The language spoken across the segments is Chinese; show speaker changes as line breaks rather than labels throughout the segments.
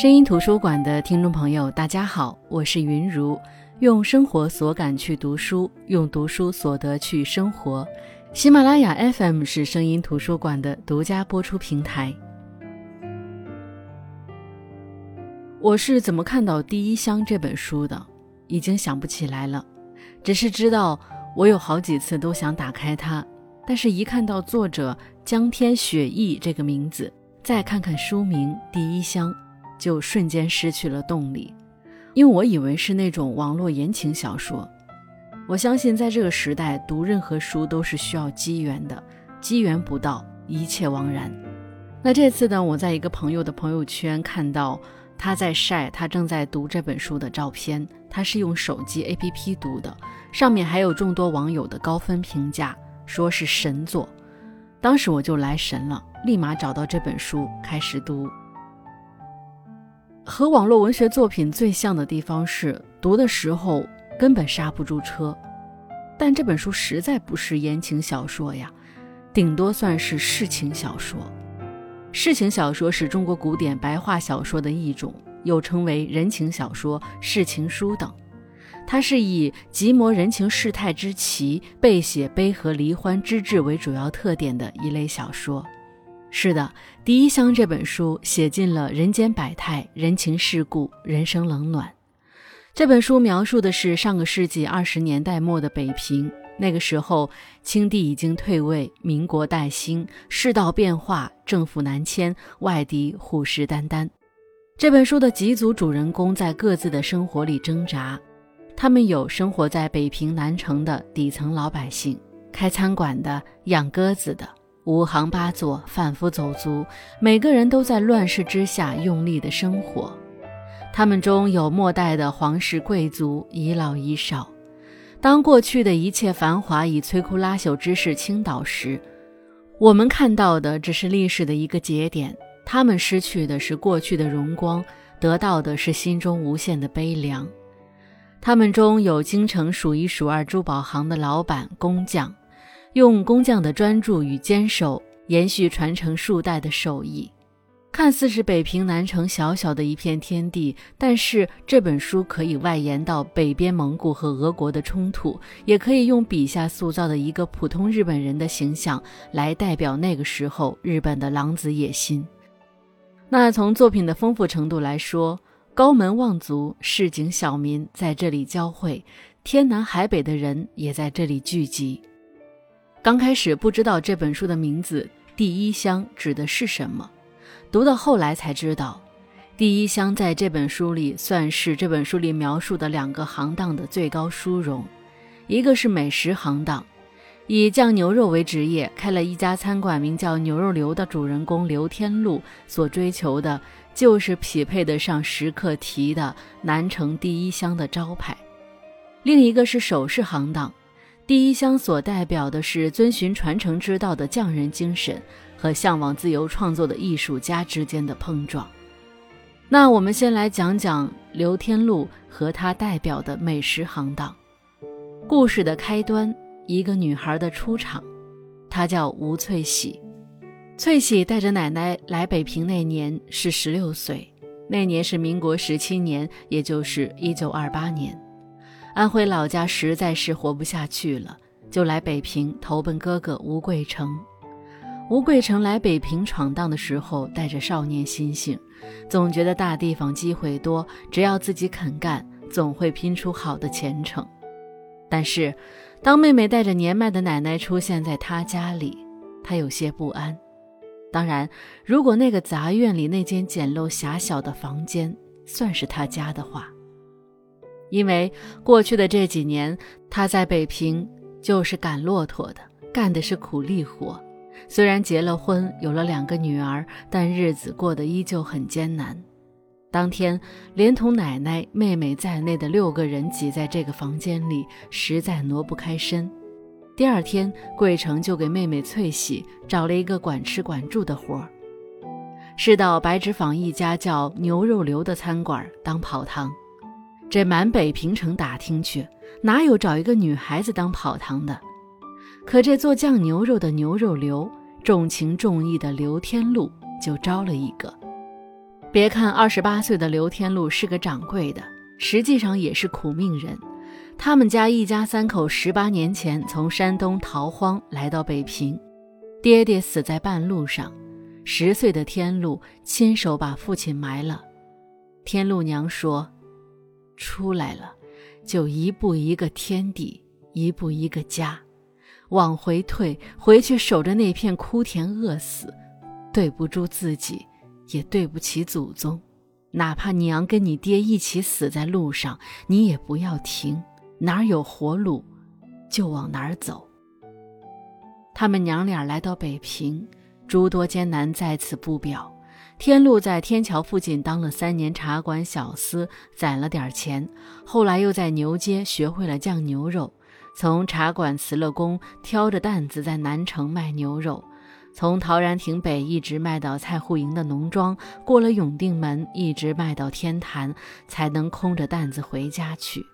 声音图书馆的听众朋友，大家好，我是云如，用生活所感去读书，用读书所得去生活。喜马拉雅 FM 是声音图书馆的独家播出平台。我是怎么看到《第一香》这本书的？已经想不起来了，只是知道我有好几次都想打开它，但是一看到作者江天雪意这个名字，再看看书名《第一香》。就瞬间失去了动力，因为我以为是那种网络言情小说。我相信在这个时代，读任何书都是需要机缘的，机缘不到，一切枉然。那这次呢，我在一个朋友的朋友圈看到他在晒他正在读这本书的照片，他是用手机 APP 读的，上面还有众多网友的高分评价，说是神作。当时我就来神了，立马找到这本书开始读。和网络文学作品最像的地方是，读的时候根本刹不住车。但这本书实在不是言情小说呀，顶多算是世情小说。世情小说是中国古典白话小说的一种，又称为人情小说、世情书等。它是以极摹人情世态之奇，背写悲和离欢之志为主要特点的一类小说。是的，《第一香》这本书写尽了人间百态、人情世故、人生冷暖。这本书描述的是上个世纪二十年代末的北平，那个时候清帝已经退位，民国待兴，世道变化，政府南迁，外敌虎视眈眈。这本书的几组主人公在各自的生活里挣扎，他们有生活在北平南城的底层老百姓，开餐馆的，养鸽子的。五行八作，贩夫走卒，每个人都在乱世之下用力的生活。他们中有末代的皇室贵族，遗老遗少。当过去的一切繁华以摧枯拉朽之势倾倒时，我们看到的只是历史的一个节点。他们失去的是过去的荣光，得到的是心中无限的悲凉。他们中有京城数一数二珠宝行的老板、工匠。用工匠的专注与坚守，延续传承数代的手艺。看似是北平南城小小的一片天地，但是这本书可以外延到北边蒙古和俄国的冲突，也可以用笔下塑造的一个普通日本人的形象来代表那个时候日本的狼子野心。那从作品的丰富程度来说，高门望族、市井小民在这里交汇，天南海北的人也在这里聚集。刚开始不知道这本书的名字“第一香”指的是什么，读到后来才知道，“第一香”在这本书里算是这本书里描述的两个行当的最高殊荣。一个是美食行当，以酱牛肉为职业，开了一家餐馆，名叫牛肉流的主人公刘天禄所追求的就是匹配得上食客提的南城第一香的招牌。另一个是首饰行当。第一香所代表的是遵循传承之道的匠人精神和向往自由创作的艺术家之间的碰撞。那我们先来讲讲刘天禄和他代表的美食行当。故事的开端，一个女孩的出场，她叫吴翠喜。翠喜带着奶奶来北平那年是十六岁，那年是民国十七年，也就是一九二八年。安徽老家实在是活不下去了，就来北平投奔哥哥吴贵成。吴贵成来北平闯荡的时候，带着少年心性，总觉得大地方机会多，只要自己肯干，总会拼出好的前程。但是，当妹妹带着年迈的奶奶出现在他家里，他有些不安。当然，如果那个杂院里那间简陋狭小的房间算是他家的话。因为过去的这几年，他在北平就是赶骆驼的，干的是苦力活。虽然结了婚，有了两个女儿，但日子过得依旧很艰难。当天，连同奶奶、妹妹在内的六个人挤在这个房间里，实在挪不开身。第二天，桂成就给妹妹翠喜找了一个管吃管住的活儿，是到白纸坊一家叫牛肉流的餐馆当跑堂。这满北平城打听去，哪有找一个女孩子当跑堂的？可这做酱牛肉的牛肉刘，重情重义的刘天禄就招了一个。别看二十八岁的刘天禄是个掌柜的，实际上也是苦命人。他们家一家三口十八年前从山东逃荒来到北平，爹爹死在半路上，十岁的天禄亲手把父亲埋了。天禄娘说：“出来了，就一步一个天地，一步一个家，往回退，回去守着那片枯田饿死，对不住自己，也对不起祖宗。哪怕娘跟你爹一起死在路上，你也不要停。”哪儿有活路，就往哪儿走。他们娘俩来到北平，诸多艰难在此不表。天禄在天桥附近当了三年茶馆小厮，攒了点钱，后来又在牛街学会了酱牛肉，从茶馆辞了工，挑着担子在南城卖牛肉，从陶然亭北一直卖到蔡户营的农庄，过了永定门，一直卖到天坛，才能空着担子回家去。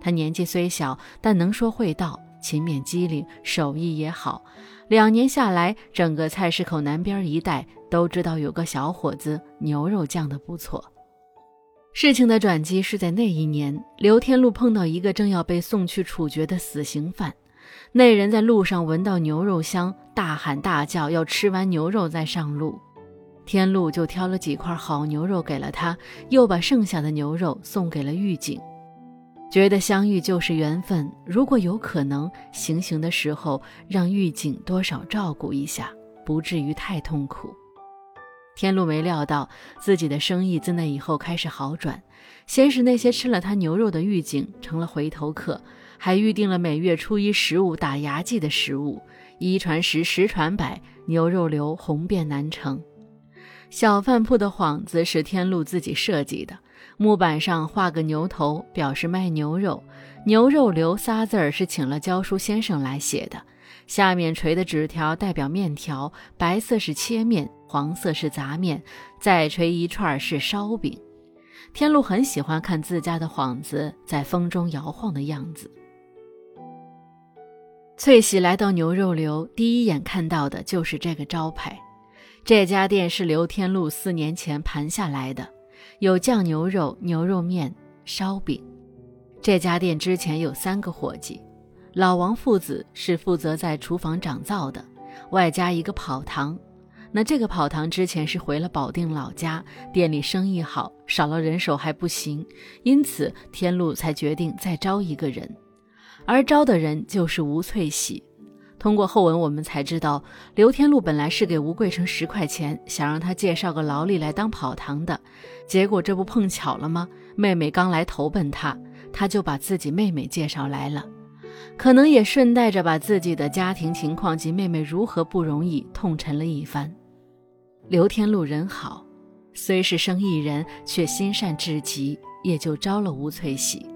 他年纪虽小，但能说会道，勤勉机灵，手艺也好。两年下来，整个菜市口南边一带都知道有个小伙子牛肉酱的不错。事情的转机是在那一年，刘天禄碰到一个正要被送去处决的死刑犯，那人在路上闻到牛肉香，大喊大叫要吃完牛肉再上路。天禄就挑了几块好牛肉给了他，又把剩下的牛肉送给了狱警。觉得相遇就是缘分，如果有可能，行刑的时候让狱警多少照顾一下，不至于太痛苦。天禄没料到自己的生意自那以后开始好转，先是那些吃了他牛肉的狱警成了回头客，还预定了每月初一、十五打牙祭的食物，一传十，十传百，牛肉流红遍南城。小饭铺的幌子是天禄自己设计的。木板上画个牛头，表示卖牛肉。牛肉流仨字儿是请了教书先生来写的。下面垂的纸条代表面条，白色是切面，黄色是杂面，再垂一串是烧饼。天禄很喜欢看自家的幌子在风中摇晃的样子。翠喜来到牛肉流，第一眼看到的就是这个招牌。这家店是刘天禄四年前盘下来的。有酱牛肉、牛肉面、烧饼。这家店之前有三个伙计，老王父子是负责在厨房掌灶的，外加一个跑堂。那这个跑堂之前是回了保定老家，店里生意好，少了人手还不行，因此天禄才决定再招一个人，而招的人就是吴翠喜。通过后文，我们才知道，刘天禄本来是给吴桂成十块钱，想让他介绍个劳力来当跑堂的。结果这不碰巧了吗？妹妹刚来投奔他，他就把自己妹妹介绍来了，可能也顺带着把自己的家庭情况及妹妹如何不容易痛陈了一番。刘天禄人好，虽是生意人，却心善至极，也就招了吴翠喜。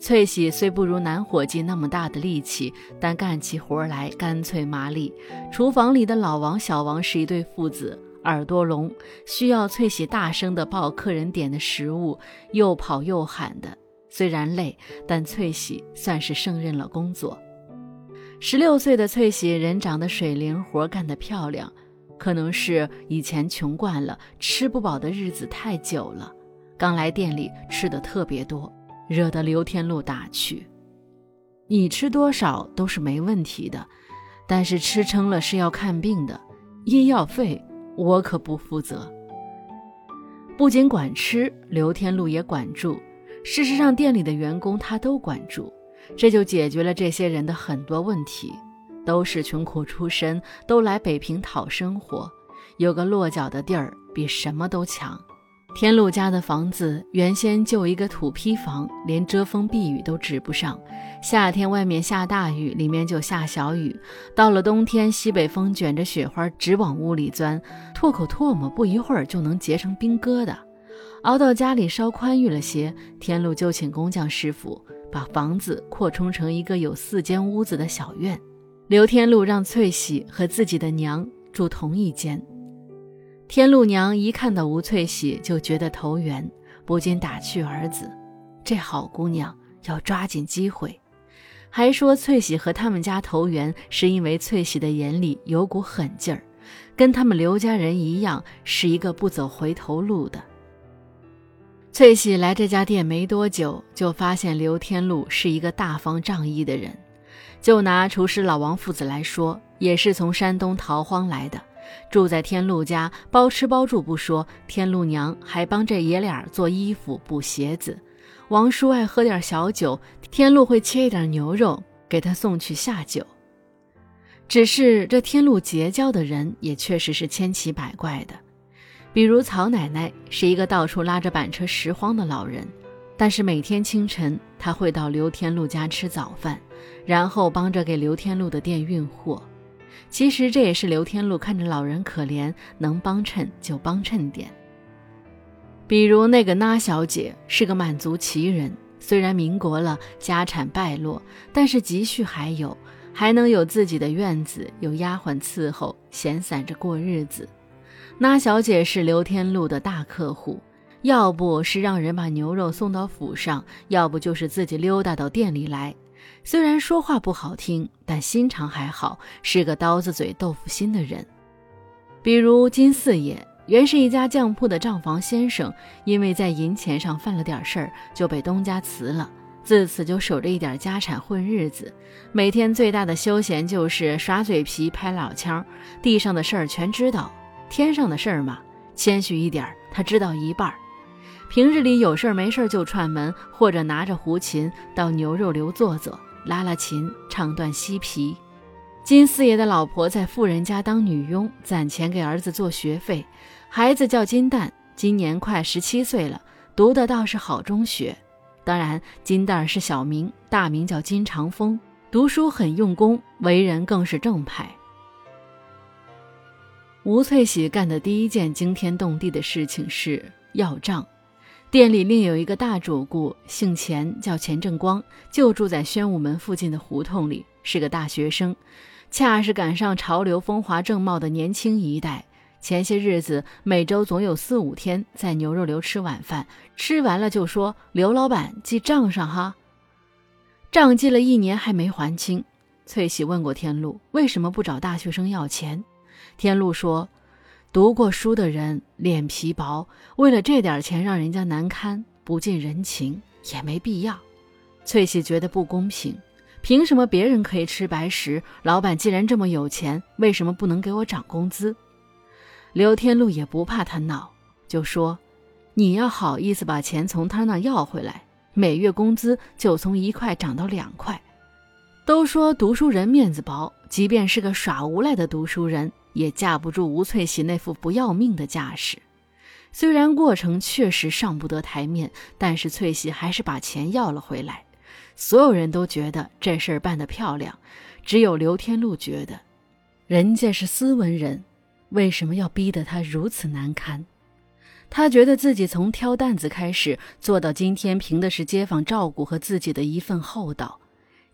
翠喜虽不如男伙计那么大的力气，但干起活来干脆麻利。厨房里的老王、小王是一对父子，耳朵聋，需要翠喜大声的报客人点的食物，又跑又喊的。虽然累，但翠喜算是胜任了工作。十六岁的翠喜人长得水灵，活干得漂亮，可能是以前穷惯了，吃不饱的日子太久了，刚来店里吃的特别多。惹得刘天禄打趣：“你吃多少都是没问题的，但是吃撑了是要看病的，医药费我可不负责。”不仅管吃，刘天禄也管住。事实上，店里的员工他都管住，这就解决了这些人的很多问题。都是穷苦出身，都来北平讨生活，有个落脚的地儿比什么都强。天禄家的房子原先就一个土坯房，连遮风避雨都指不上。夏天外面下大雨，里面就下小雨。到了冬天，西北风卷着雪花直往屋里钻，吐口唾沫，不一会儿就能结成冰疙瘩。熬到家里稍宽裕了些，天禄就请工匠师傅把房子扩充成一个有四间屋子的小院。刘天禄让翠喜和自己的娘住同一间。天禄娘一看到吴翠喜，就觉得投缘，不禁打趣儿子：“这好姑娘要抓紧机会。”还说翠喜和他们家投缘，是因为翠喜的眼里有股狠劲儿，跟他们刘家人一样，是一个不走回头路的。翠喜来这家店没多久，就发现刘天禄是一个大方仗义的人。就拿厨师老王父子来说，也是从山东逃荒来的，住在天禄家，包吃包住不说，天禄娘还帮这爷俩做衣服、补鞋子。王叔爱喝点小酒，天禄会切一点牛肉给他送去下酒。只是这天禄结交的人也确实是千奇百怪的。比如曹奶奶是一个到处拉着板车拾荒的老人，但是每天清晨她会到刘天禄家吃早饭，然后帮着给刘天禄的店运货。其实这也是刘天禄看着老人可怜，能帮衬就帮衬点。比如那个那小姐是个满族旗人，虽然民国了，家产败落，但是积蓄还有，还能有自己的院子，有丫鬟伺候，闲散着过日子。那小姐是刘天禄的大客户，要不是让人把牛肉送到府上，要不就是自己溜达到店里来。虽然说话不好听，但心肠还好，是个刀子嘴豆腐心的人。比如金四爷，原是一家酱铺的账房先生，因为在银钱上犯了点事儿，就被东家辞了，自此就守着一点家产混日子。每天最大的休闲就是耍嘴皮、拍老腔，地上的事儿全知道。天上的事儿嘛，谦虚一点，他知道一半儿。平日里有事儿没事儿就串门，或者拿着胡琴到牛肉流坐坐，拉拉琴，唱段西皮。金四爷的老婆在富人家当女佣，攒钱给儿子做学费。孩子叫金蛋，今年快十七岁了，读的倒是好中学。当然，金蛋是小名，大名叫金长风，读书很用功，为人更是正派。吴翠喜干的第一件惊天动地的事情是要账。店里另有一个大主顾，姓钱，叫钱正光，就住在宣武门附近的胡同里，是个大学生，恰是赶上潮流风华正茂的年轻一代。前些日子，每周总有四五天在牛肉流吃晚饭，吃完了就说：“刘老板记账上哈。”账记了一年还没还清。翠喜问过天禄，为什么不找大学生要钱？天禄说：“读过书的人脸皮薄，为了这点钱让人家难堪，不近人情也没必要。”翠喜觉得不公平，凭什么别人可以吃白食？老板既然这么有钱，为什么不能给我涨工资？刘天禄也不怕他闹，就说：“你要好意思把钱从他那要回来，每月工资就从一块涨到两块。”都说读书人面子薄，即便是个耍无赖的读书人。也架不住吴翠喜那副不要命的架势。虽然过程确实上不得台面，但是翠喜还是把钱要了回来。所有人都觉得这事儿办得漂亮，只有刘天禄觉得，人家是斯文人，为什么要逼得他如此难堪？他觉得自己从挑担子开始做到今天，凭的是街坊照顾和自己的一份厚道。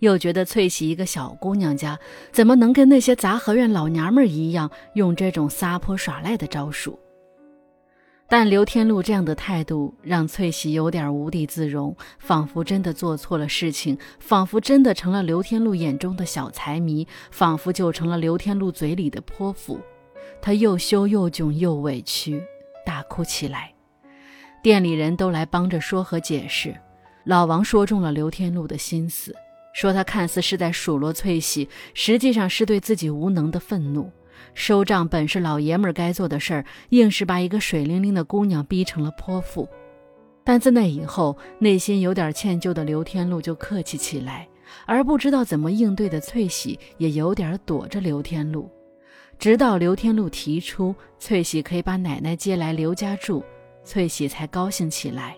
又觉得翠喜一个小姑娘家，怎么能跟那些杂合院老娘们一样用这种撒泼耍赖的招数？但刘天禄这样的态度让翠喜有点无地自容，仿佛真的做错了事情，仿佛真的成了刘天禄眼中的小财迷，仿佛就成了刘天禄嘴里的泼妇。她又羞又窘又委屈，大哭起来。店里人都来帮着说和解释，老王说中了刘天禄的心思。说他看似是在数落翠喜，实际上是对自己无能的愤怒。收账本是老爷们儿该做的事儿，硬是把一个水灵灵的姑娘逼成了泼妇。但自那以后，内心有点歉疚的刘天禄就客气起来，而不知道怎么应对的翠喜也有点躲着刘天禄。直到刘天禄提出翠喜可以把奶奶接来刘家住，翠喜才高兴起来。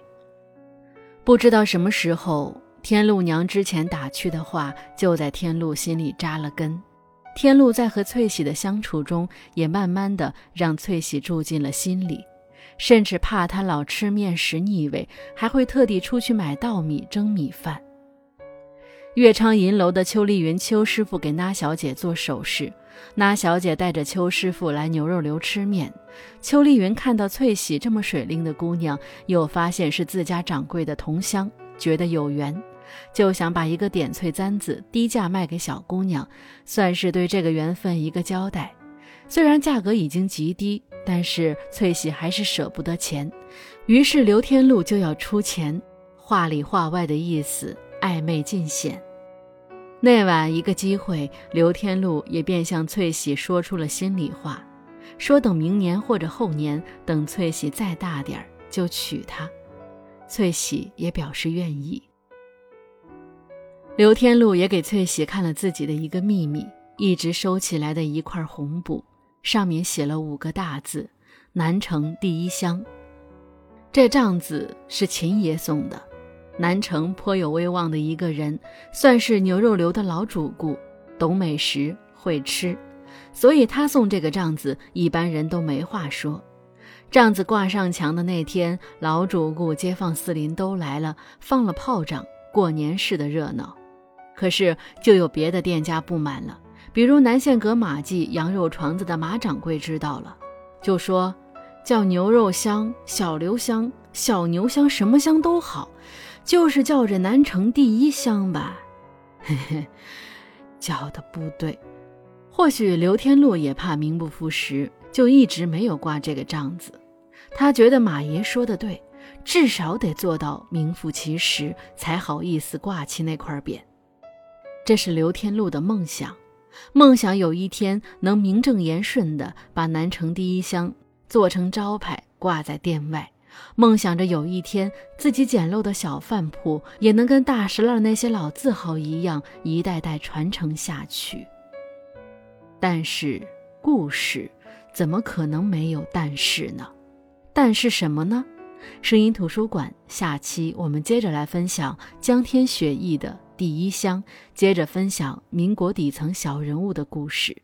不知道什么时候。天禄娘之前打趣的话，就在天禄心里扎了根。天禄在和翠喜的相处中，也慢慢的让翠喜住进了心里，甚至怕她老吃面食腻味，还会特地出去买稻米蒸米饭。岳昌银楼的邱丽云邱师傅给那小姐做首饰，那小姐带着邱师傅来牛肉流吃面。邱丽云看到翠喜这么水灵的姑娘，又发现是自家掌柜的同乡。觉得有缘，就想把一个点翠簪子低价卖给小姑娘，算是对这个缘分一个交代。虽然价格已经极低，但是翠喜还是舍不得钱，于是刘天禄就要出钱，话里话外的意思暧昧尽显。那晚一个机会，刘天禄也便向翠喜说出了心里话，说等明年或者后年，等翠喜再大点儿就娶她。翠喜也表示愿意。刘天禄也给翠喜看了自己的一个秘密，一直收起来的一块红布，上面写了五个大字：“南城第一香。”这帐子是秦爷送的，南城颇有威望的一个人，算是牛肉流的老主顾，懂美食，会吃，所以他送这个帐子，一般人都没话说。帐子挂上墙的那天，老主顾、街坊四邻都来了，放了炮仗，过年似的热闹。可是，就有别的店家不满了，比如南县阁马记羊肉床子的马掌柜知道了，就说叫牛肉香、小刘香、小牛香，什么香都好，就是叫这南城第一香吧。嘿嘿，叫的不对。或许刘天禄也怕名不副实，就一直没有挂这个帐子。他觉得马爷说的对，至少得做到名副其实，才好意思挂起那块匾。这是刘天禄的梦想，梦想有一天能名正言顺地把南城第一香做成招牌挂在店外，梦想着有一天自己简陋的小饭铺也能跟大石栏那些老字号一样，一代代传承下去。但是故事怎么可能没有但是呢？但是什么呢？声音图书馆下期我们接着来分享江天雪译的。第一箱，接着分享民国底层小人物的故事。